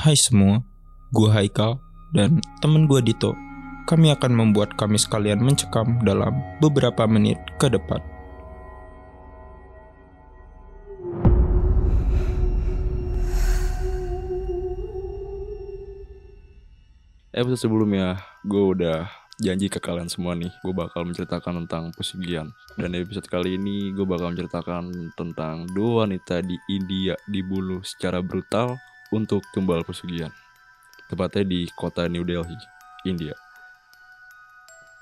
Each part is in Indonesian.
Hai semua, gue Haikal dan temen gue Dito. Kami akan membuat kami sekalian mencekam dalam beberapa menit ke depan. episode sebelumnya gue udah janji ke kalian semua nih gue bakal menceritakan tentang pesugihan dan episode kali ini gue bakal menceritakan tentang dua wanita di India dibunuh secara brutal untuk tumbal pesugihan tepatnya di kota New Delhi India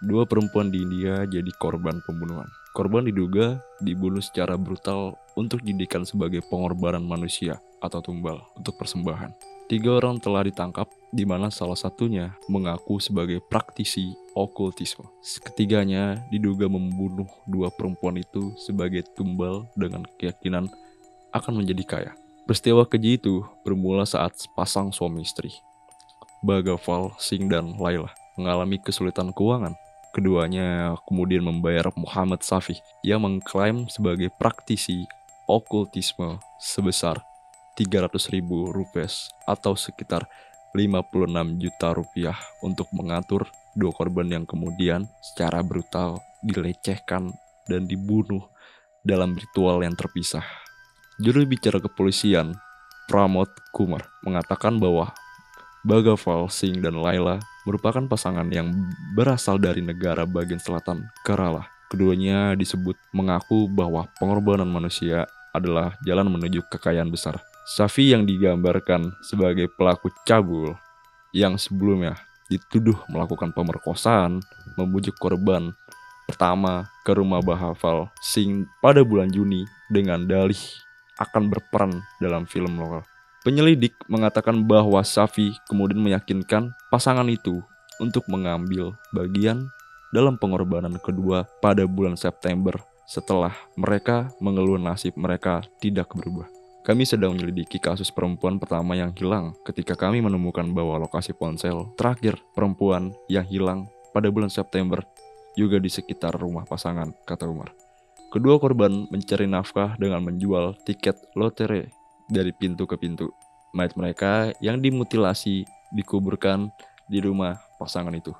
dua perempuan di India jadi korban pembunuhan korban diduga dibunuh secara brutal untuk dijadikan sebagai pengorbanan manusia atau tumbal untuk persembahan Tiga orang telah ditangkap, di mana salah satunya mengaku sebagai praktisi okultisme. Ketiganya diduga membunuh dua perempuan itu sebagai tumbal dengan keyakinan akan menjadi kaya. Peristiwa keji itu bermula saat sepasang suami istri, Bagaval Singh dan Laila, mengalami kesulitan keuangan. Keduanya kemudian membayar Muhammad Safi yang mengklaim sebagai praktisi okultisme sebesar 300 ribu rupiah atau sekitar 56 juta rupiah untuk mengatur dua korban yang kemudian secara brutal dilecehkan dan dibunuh dalam ritual yang terpisah. Juru bicara kepolisian, Pramod Kumar, mengatakan bahwa Bagaval Singh dan Laila merupakan pasangan yang berasal dari negara bagian selatan Kerala. Keduanya disebut mengaku bahwa pengorbanan manusia adalah jalan menuju kekayaan besar. Safi yang digambarkan sebagai pelaku cabul yang sebelumnya dituduh melakukan pemerkosaan, membujuk korban pertama ke rumah Bahafal Sing pada bulan Juni dengan dalih akan berperan dalam film lokal. Penyelidik mengatakan bahwa Safi kemudian meyakinkan pasangan itu untuk mengambil bagian dalam pengorbanan kedua pada bulan September setelah mereka mengeluh nasib mereka tidak berubah. Kami sedang menyelidiki kasus perempuan pertama yang hilang ketika kami menemukan bahwa lokasi ponsel terakhir perempuan yang hilang pada bulan September juga di sekitar rumah pasangan, kata Umar. Kedua korban mencari nafkah dengan menjual tiket lotre dari pintu ke pintu. Mayat mereka yang dimutilasi dikuburkan di rumah pasangan itu.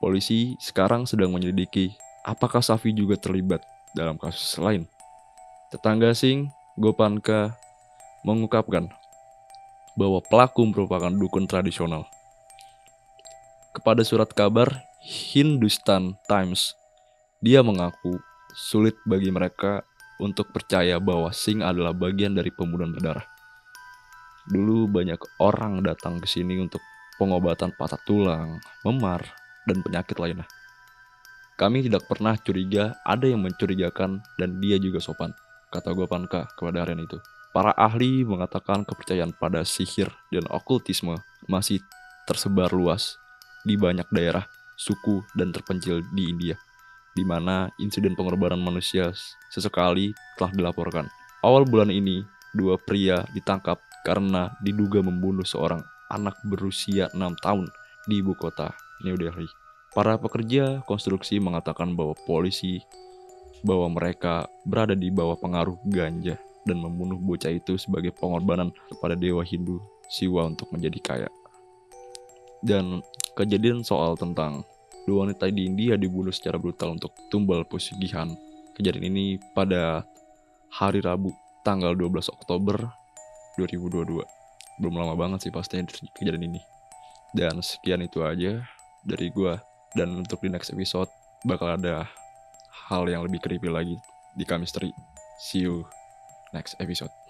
Polisi sekarang sedang menyelidiki apakah Safi juga terlibat dalam kasus lain. Tetangga Sing, Gopanka, mengungkapkan bahwa pelaku merupakan dukun tradisional. Kepada surat kabar Hindustan Times, dia mengaku sulit bagi mereka untuk percaya bahwa Singh adalah bagian dari pembunuhan berdarah. Dulu banyak orang datang ke sini untuk pengobatan patah tulang, memar, dan penyakit lainnya. Kami tidak pernah curiga ada yang mencurigakan dan dia juga sopan, kata Gopanka kepada harian itu. Para ahli mengatakan kepercayaan pada sihir dan okultisme masih tersebar luas di banyak daerah, suku, dan terpencil di India, di mana insiden pengorbanan manusia sesekali telah dilaporkan. Awal bulan ini, dua pria ditangkap karena diduga membunuh seorang anak berusia 6 tahun di ibu kota, New Delhi. Para pekerja konstruksi mengatakan bahwa polisi bahwa mereka berada di bawah pengaruh ganja dan membunuh bocah itu sebagai pengorbanan kepada dewa Hindu Siwa untuk menjadi kaya. Dan kejadian soal tentang dua wanita di India dibunuh secara brutal untuk tumbal pesugihan. Kejadian ini pada hari Rabu tanggal 12 Oktober 2022. Belum lama banget sih pastinya kejadian ini. Dan sekian itu aja dari gua dan untuk di next episode bakal ada hal yang lebih creepy lagi di Kamistri. See you next episode.